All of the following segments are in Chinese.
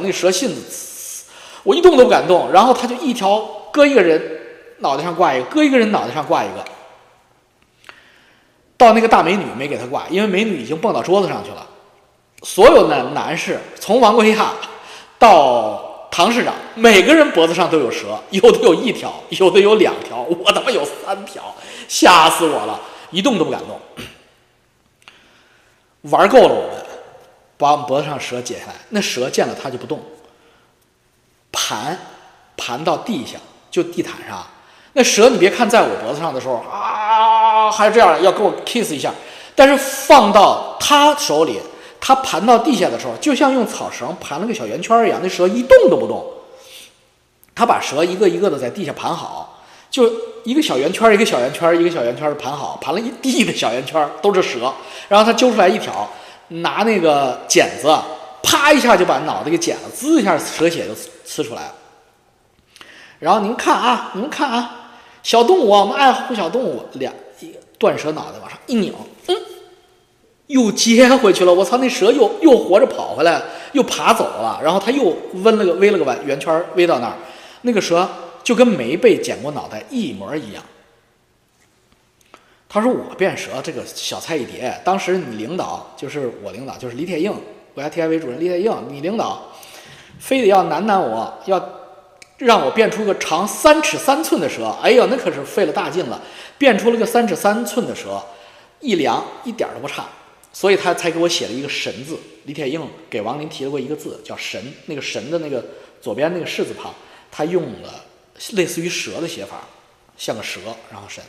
那蛇信子，我一动都不敢动。然后他就一条搁一个人脑袋上挂一个，搁一个人脑袋上挂一个。到那个大美女没给他挂，因为美女已经蹦到桌子上去了。所有的男士，从王贵亚到唐市长，每个人脖子上都有蛇，有的有一条，有的有两条，我他妈有三条，吓死我了，一动都不敢动。玩够了我们，把我们脖子上蛇解下来，那蛇见了他就不动，盘盘到地下，就地毯上。那蛇你别看在我脖子上的时候啊，还是这样要给我 kiss 一下，但是放到他手里，他盘到地下的时候，就像用草绳盘了个小圆圈一样，那蛇一动都不动。他把蛇一个一个的在地下盘好，就一个小圆圈一个小圆圈一个小圆圈的盘好，盘了一地的小圆圈都是蛇。然后他揪出来一条，拿那个剪子，啪一下就把脑袋给剪了，滋一下蛇血就呲出来了。然后您看啊，您看啊。小动物，我们爱护小动物。两一断蛇脑袋往上一拧，嗯，又接回去了。我操，那蛇又又活着跑回来，又爬走了。然后他又温了个围了个圆圆圈，围到那儿。那个蛇就跟没被剪过脑袋一模一样。他说：“我变蛇，这个小菜一碟。当时你领导就是我领导，就是李铁映，国家 T I V 主任李铁映，你领导非得要难难我，要。”让我变出个长三尺三寸的蛇，哎呦，那可是费了大劲了，变出了个三尺三寸的蛇，一量一点都不差，所以他才给我写了一个“神”字。李铁映给王林提了过一个字叫“神”，那个“神”的那个左边那个“士”字旁，他用了类似于蛇的写法，像个蛇，然后“神”。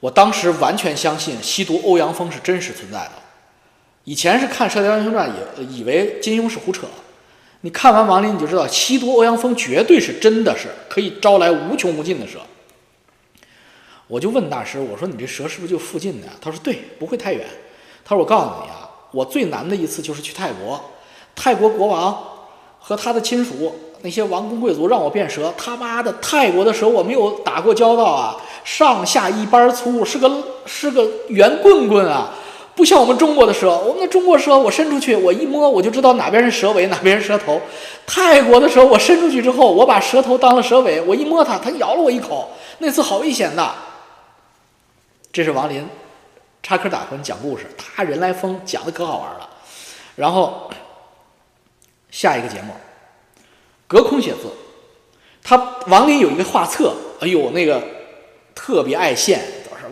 我当时完全相信吸毒欧阳锋是真实存在的，以前是看《射雕英雄传》也以为金庸是胡扯。你看完王林，你就知道吸毒欧阳锋绝对是真的是可以招来无穷无尽的蛇。我就问大师，我说你这蛇是不是就附近的？他说对，不会太远。他说我告诉你啊，我最难的一次就是去泰国，泰国国王和他的亲属那些王公贵族让我变蛇，他妈的泰国的蛇我没有打过交道啊，上下一般粗，是个是个圆棍棍啊。不像我们中国的蛇，我们的中国蛇，我伸出去，我一摸我就知道哪边是蛇尾，哪边是蛇头。泰国的蛇，我伸出去之后，我把蛇头当了蛇尾，我一摸它，它咬了我一口，那次好危险的。这是王林插科打诨讲故事，他人来疯讲的可好玩了。然后下一个节目，隔空写字，他王林有一个画册，哎呦那个特别爱现。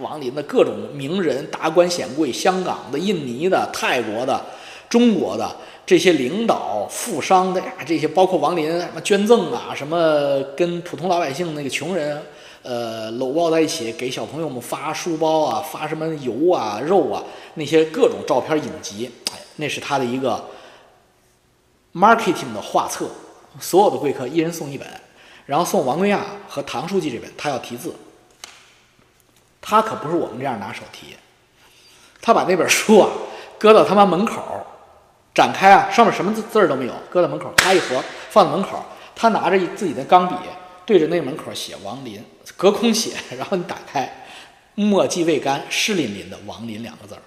王林的各种名人、达官显贵，香港的、印尼的、泰国的、中国的这些领导、富商的呀，这些包括王林什么捐赠啊，什么跟普通老百姓那个穷人，呃，搂抱在一起给小朋友们发书包啊，发什么油啊、肉啊，那些各种照片影集，哎，那是他的一个 marketing 的画册，所有的贵客一人送一本，然后送王贵亚和唐书记这本，他要题字。他可不是我们这样拿手提，他把那本书啊搁到他妈门口，展开啊，上面什么字字儿都没有，搁在门口，他一合放在门口，他拿着自己的钢笔对着那门口写王林，隔空写，然后你打开，墨迹未干，湿淋淋的王林两个字儿，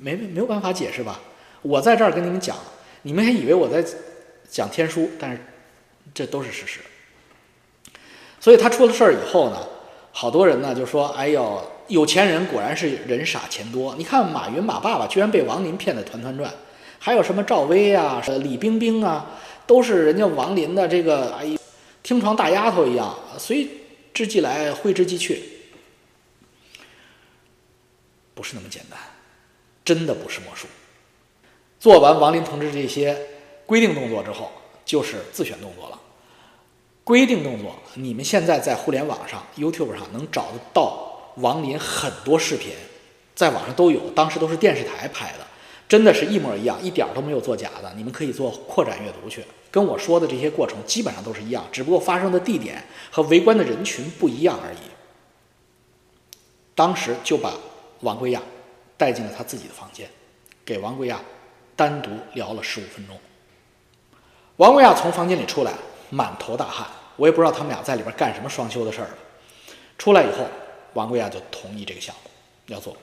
没没有办法解释吧？我在这儿跟你们讲，你们还以为我在讲天书，但是这都是事实。所以他出了事儿以后呢？好多人呢就说：“哎呦，有钱人果然是人傻钱多。你看马云马爸爸居然被王林骗得团团转，还有什么赵薇啊、李冰冰啊，都是人家王林的这个哎，听床大丫头一样，随之即来，挥之即去。不是那么简单，真的不是魔术。做完王林同志这些规定动作之后，就是自选动作了。”规定动作，你们现在在互联网上、YouTube 上能找得到王林很多视频，在网上都有，当时都是电视台拍的，真的是一模一样，一点都没有作假的。你们可以做扩展阅读去，跟我说的这些过程基本上都是一样，只不过发生的地点和围观的人群不一样而已。当时就把王贵亚带进了他自己的房间，给王贵亚单独聊了十五分钟。王贵亚从房间里出来，满头大汗。我也不知道他们俩在里边干什么双休的事儿了。出来以后，王贵亚就同意这个项目要做。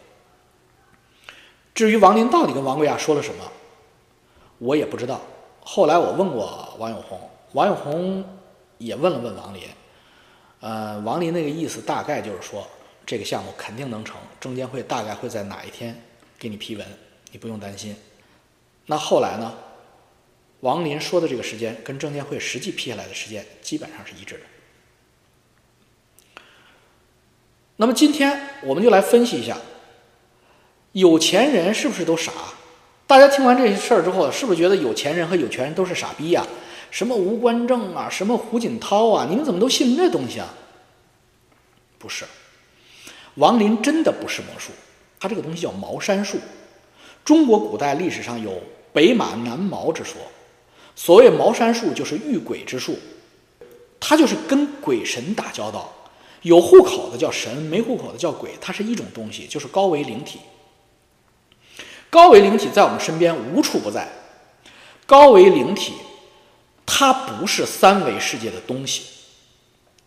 至于王林到底跟王贵亚说了什么，我也不知道。后来我问过王永红，王永红 也问了问王林，呃，王林那个意思大概就是说，这个项目肯定能成，证监会大概会在哪一天给你批文，你不用担心。那后来呢？王林说的这个时间跟证监会实际批下来的时间基本上是一致的。那么今天我们就来分析一下，有钱人是不是都傻？大家听完这些事儿之后，是不是觉得有钱人和有权人都是傻逼呀？什么吴官正啊，什么胡锦涛啊，你们怎么都信这东西啊？不是，王林真的不是魔术，他这个东西叫茅山术。中国古代历史上有北马南毛之说。所谓茅山术，就是遇鬼之术，它就是跟鬼神打交道。有户口的叫神，没户口的叫鬼，它是一种东西，就是高维灵体。高维灵体在我们身边无处不在。高维灵体，它不是三维世界的东西。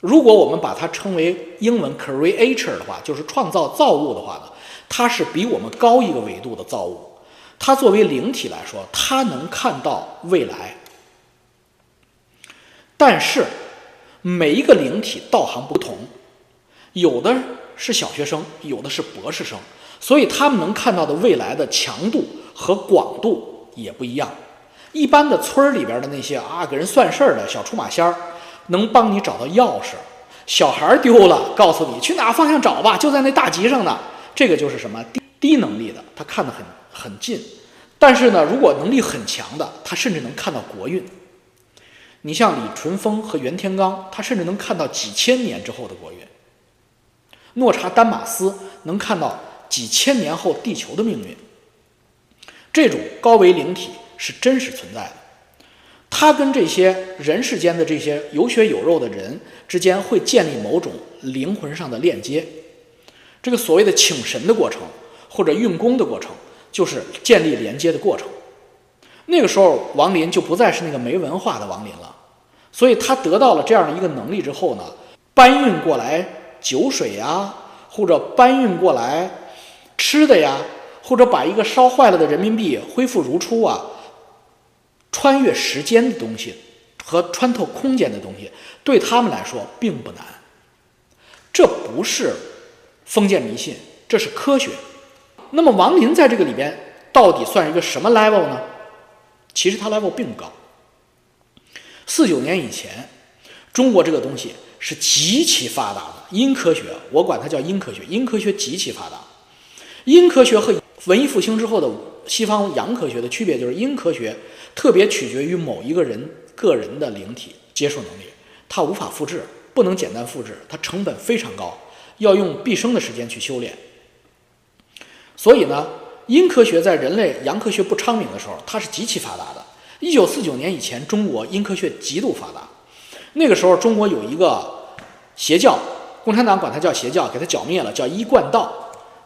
如果我们把它称为英文 creator 的话，就是创造造物的话呢，它是比我们高一个维度的造物。它作为灵体来说，它能看到未来。但是，每一个灵体道行不同，有的是小学生，有的是博士生，所以他们能看到的未来的强度和广度也不一样。一般的村里边的那些啊，给人算事儿的小出马仙儿，能帮你找到钥匙；小孩丢了，告诉你去哪方向找吧，就在那大集上呢。这个就是什么低低能力的，他看得很很近。但是呢，如果能力很强的，他甚至能看到国运。你像李淳风和袁天罡，他甚至能看到几千年之后的国运；诺查丹马斯能看到几千年后地球的命运。这种高维灵体是真实存在的，他跟这些人世间的这些有血有肉的人之间会建立某种灵魂上的链接。这个所谓的请神的过程，或者运功的过程，就是建立连接的过程。那个时候，王林就不再是那个没文化的王林了，所以他得到了这样的一个能力之后呢，搬运过来酒水呀，或者搬运过来吃的呀，或者把一个烧坏了的人民币恢复如初啊，穿越时间的东西和穿透空间的东西，对他们来说并不难。这不是封建迷信，这是科学。那么王林在这个里边到底算一个什么 level 呢？其实它 level 并不高。四九年以前，中国这个东西是极其发达的，阴科学，我管它叫阴科学，阴科学极其发达。阴科学和文艺复兴之后的西方阳科学的区别就是，阴科学特别取决于某一个人个人的灵体接受能力，它无法复制，不能简单复制，它成本非常高，要用毕生的时间去修炼。所以呢。阴科学在人类阳科学不昌明的时候，它是极其发达的。一九四九年以前，中国阴科学极度发达。那个时候，中国有一个邪教，共产党管它叫邪教，给它剿灭了，叫一贯道。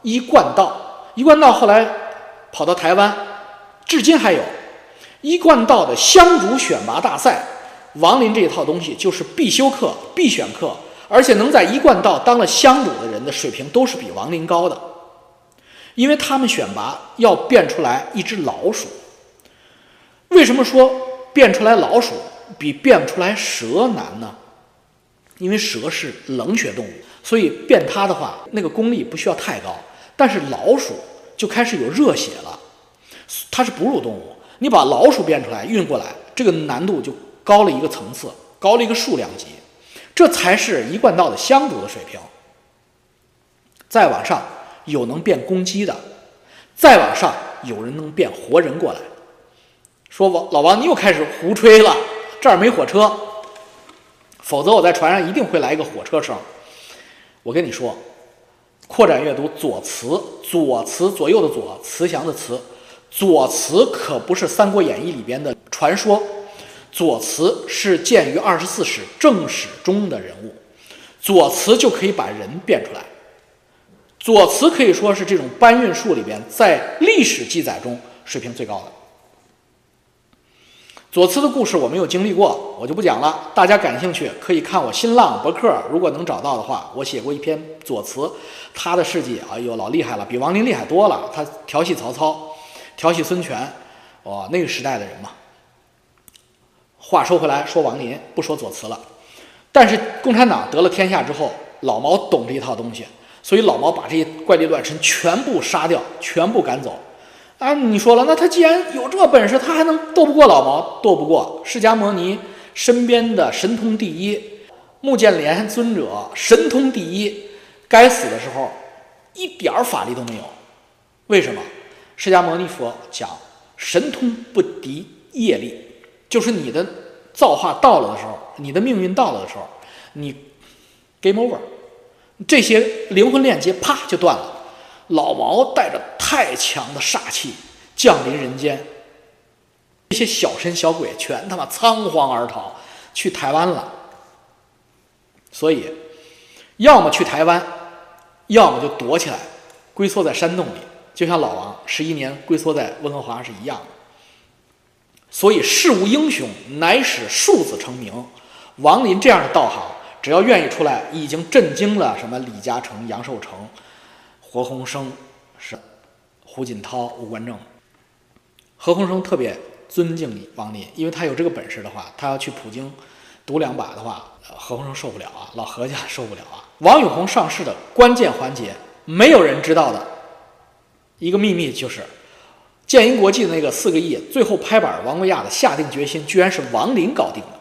一贯道，一贯道后来跑到台湾，至今还有。一贯道的香烛选拔大赛，王林这一套东西就是必修课、必选课，而且能在一贯道当了香主的人的水平都是比王林高的。因为他们选拔要变出来一只老鼠，为什么说变出来老鼠比变出来蛇难呢？因为蛇是冷血动物，所以变它的话，那个功力不需要太高。但是老鼠就开始有热血了，它是哺乳动物，你把老鼠变出来运过来，这个难度就高了一个层次，高了一个数量级，这才是一贯道的香烛的水平。再往上。有能变公鸡的，再往上有人能变活人过来。说王老王，你又开始胡吹了，这儿没火车，否则我在船上一定会来一个火车声。我跟你说，扩展阅读左慈，左慈左右的左，慈祥的慈，左慈可不是《三国演义》里边的传说，左慈是建于二十四史正史中的人物，左慈就可以把人变出来。左慈可以说是这种搬运术里边在历史记载中水平最高的。左慈的故事我没有经历过，我就不讲了。大家感兴趣可以看我新浪博客，如果能找到的话，我写过一篇左慈，他的事迹，哎呦老厉害了，比王林厉害多了。他调戏曹操，调戏孙权，哦，那个时代的人嘛。话说回来，说王林，不说左慈了。但是共产党得了天下之后，老毛懂这一套东西，所以老毛把这些怪力乱神全部杀掉，全部赶走。啊，你说了，那他既然有这本事，他还能斗不过老毛？斗不过释迦牟尼身边的神通第一目犍连尊者，神通第一，该死的时候一点法力都没有。为什么？释迦牟尼佛讲神通不敌业力。就是你的造化到了的时候，你的命运到了的时候，你 game over，这些灵魂链接啪就断了。老毛带着太强的煞气降临人间，这些小神小鬼全他妈仓皇而逃去台湾了。所以，要么去台湾，要么就躲起来，龟缩在山洞里，就像老王十一年龟缩在温哥华是一样的。所以，事无英雄，乃使庶子成名。王林这样的道行，只要愿意出来，已经震惊了什么李嘉诚、杨受成、何鸿燊，是胡锦涛、吴冠正。何鸿燊特别尊敬你王林，因为他有这个本事的话，他要去普京赌两把的话，何鸿燊受不了啊，老何家受不了啊。王永红上市的关键环节，没有人知道的一个秘密就是。建银国际的那个四个亿，最后拍板，王维亚的下定决心，居然是王林搞定的。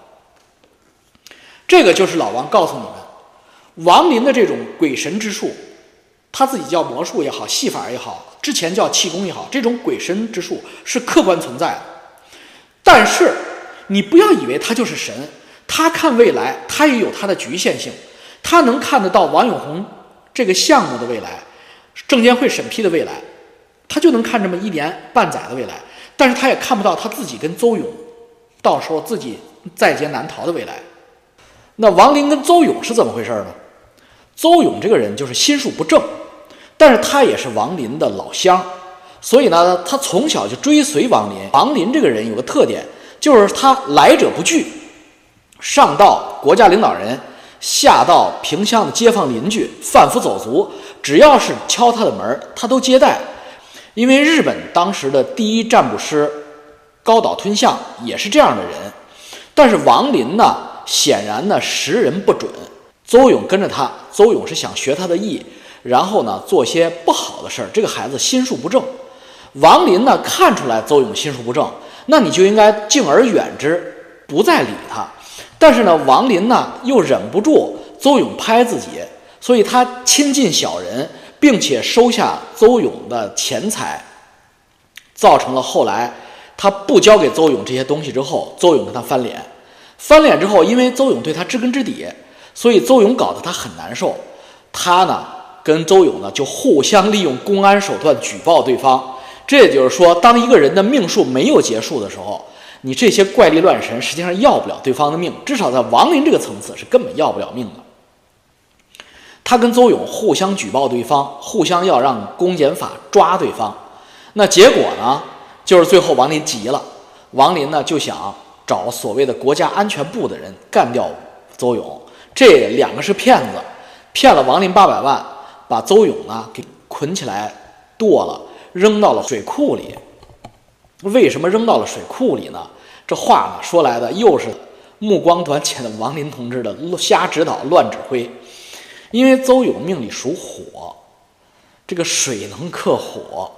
这个就是老王告诉你们，王林的这种鬼神之术，他自己叫魔术也好，戏法也好，之前叫气功也好，这种鬼神之术是客观存在的。但是你不要以为他就是神，他看未来，他也有他的局限性，他能看得到王永红这个项目的未来，证监会审批的未来。他就能看这么一年半载的未来，但是他也看不到他自己跟邹勇，到时候自己在劫难逃的未来。那王林跟邹勇是怎么回事呢？邹勇这个人就是心术不正，但是他也是王林的老乡，所以呢，他从小就追随王林。王林这个人有个特点，就是他来者不拒，上到国家领导人，下到萍乡的街坊邻居、贩夫走卒，只要是敲他的门，他都接待。因为日本当时的第一占卜师高岛吞象也是这样的人，但是王林呢，显然呢识人不准。邹勇跟着他，邹勇是想学他的艺，然后呢做些不好的事儿。这个孩子心术不正，王林呢看出来邹勇心术不正，那你就应该敬而远之，不再理他。但是呢，王林呢又忍不住邹勇拍自己，所以他亲近小人。并且收下邹勇的钱财，造成了后来他不交给邹勇这些东西之后，邹勇跟他翻脸。翻脸之后，因为邹勇对他知根知底，所以邹勇搞得他很难受。他呢，跟邹勇呢就互相利用公安手段举报对方。这也就是说，当一个人的命数没有结束的时候，你这些怪力乱神实际上要不了对方的命，至少在王林这个层次是根本要不了命的。他跟邹勇互相举报对方，互相要让公检法抓对方。那结果呢？就是最后王林急了，王林呢就想找所谓的国家安全部的人干掉邹勇。这两个是骗子，骗了王林八百万，把邹勇呢给捆起来剁了，扔到了水库里。为什么扔到了水库里呢？这话呢说来的又是目光短浅的王林同志的瞎指导、乱指挥。因为邹勇命里属火，这个水能克火，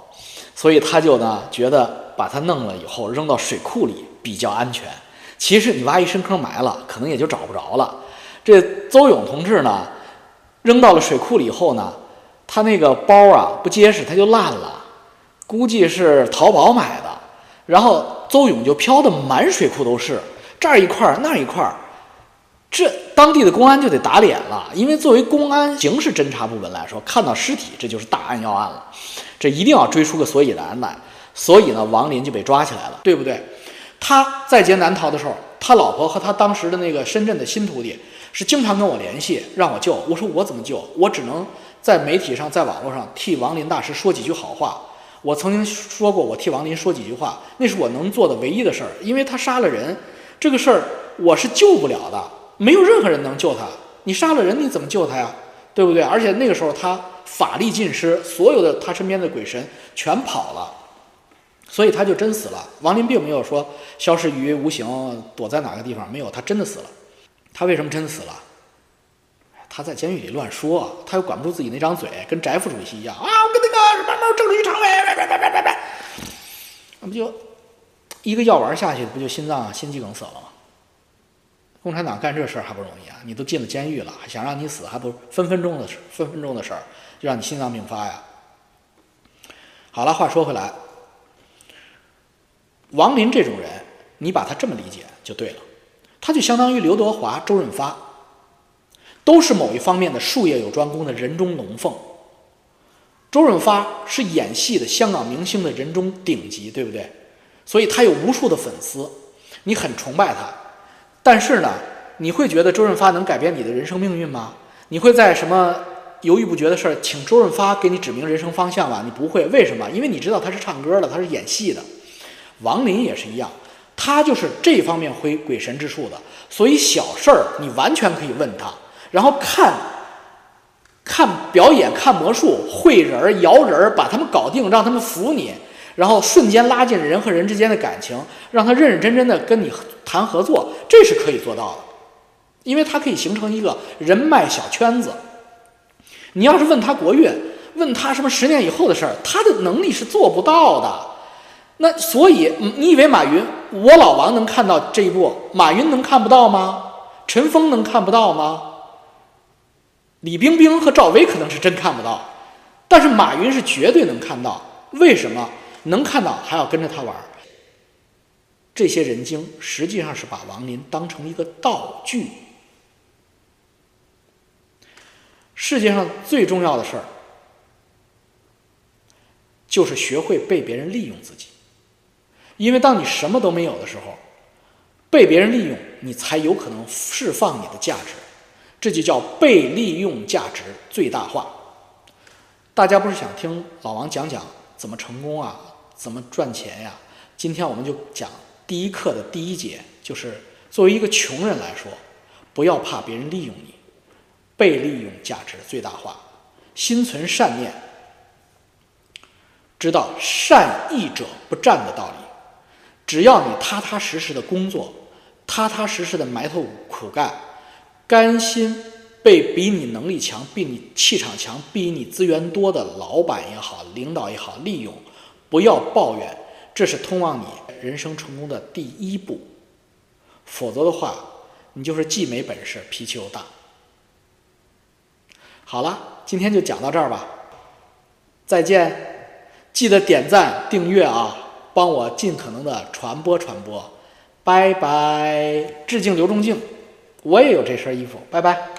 所以他就呢觉得把他弄了以后扔到水库里比较安全。其实你挖一深坑埋了，可能也就找不着了。这邹勇同志呢，扔到了水库里以后呢，他那个包啊不结实，他就烂了，估计是淘宝买的。然后邹勇就飘的满水库都是，这儿一块儿那儿一块儿。这当地的公安就得打脸了，因为作为公安刑事侦查部门来说，看到尸体这就是大案要案了，这一定要追出个所以然来。所以呢，王林就被抓起来了，对不对？他在劫难逃的时候，他老婆和他当时的那个深圳的新徒弟是经常跟我联系，让我救。我说我怎么救？我只能在媒体上、在网络上替王林大师说几句好话。我曾经说过，我替王林说几句话，那是我能做的唯一的事儿，因为他杀了人，这个事儿我是救不了的。没有任何人能救他，你杀了人，你怎么救他呀？对不对？而且那个时候他法力尽失，所有的他身边的鬼神全跑了，所以他就真死了。王林并没有说消失于无形，躲在哪个地方，没有，他真的死了。他为什么真死了？他在监狱里乱说，他又管不住自己那张嘴，跟翟副主席一样啊！我跟那个什么什么政治局常委，别别别别别别，那不就一个药丸下去，不就心脏心肌梗死了吗？共产党干这事儿还不容易啊？你都进了监狱了，想让你死，还不分分钟的事，分分钟的事儿，就让你心脏病发呀？好了，话说回来，王林这种人，你把他这么理解就对了，他就相当于刘德华、周润发。都是某一方面的术业有专攻的人中龙凤。周润发是演戏的香港明星的人中顶级，对不对？所以他有无数的粉丝，你很崇拜他。但是呢，你会觉得周润发能改变你的人生命运吗？你会在什么犹豫不决的事儿，请周润发给你指明人生方向吗？你不会，为什么？因为你知道他是唱歌的，他是演戏的。王林也是一样，他就是这方面会鬼神之术的，所以小事儿你完全可以问他。然后看，看表演，看魔术，会人儿、摇人儿，把他们搞定，让他们服你，然后瞬间拉近人和人之间的感情，让他认认真真的跟你谈合作，这是可以做到的，因为他可以形成一个人脉小圈子。你要是问他国运，问他什么十年以后的事儿，他的能力是做不到的。那所以，你以为马云，我老王能看到这一步，马云能看不到吗？陈峰能看不到吗？李冰冰和赵薇可能是真看不到，但是马云是绝对能看到。为什么能看到还要跟着他玩？这些人精实际上是把王林当成一个道具。世界上最重要的事儿，就是学会被别人利用自己。因为当你什么都没有的时候，被别人利用，你才有可能释放你的价值。这就叫被利用价值最大化。大家不是想听老王讲讲怎么成功啊，怎么赚钱呀？今天我们就讲第一课的第一节，就是作为一个穷人来说，不要怕别人利用你，被利用价值最大化，心存善念，知道善意者不战的道理。只要你踏踏实实的工作，踏踏实实的埋头苦干。甘心被比你能力强、比你气场强、比你资源多的老板也好、领导也好利用，不要抱怨，这是通往你人生成功的第一步。否则的话，你就是既没本事，脾气又大。好了，今天就讲到这儿吧，再见，记得点赞、订阅啊，帮我尽可能的传播传播，拜拜，致敬刘仲敬。我也有这身衣服，拜拜。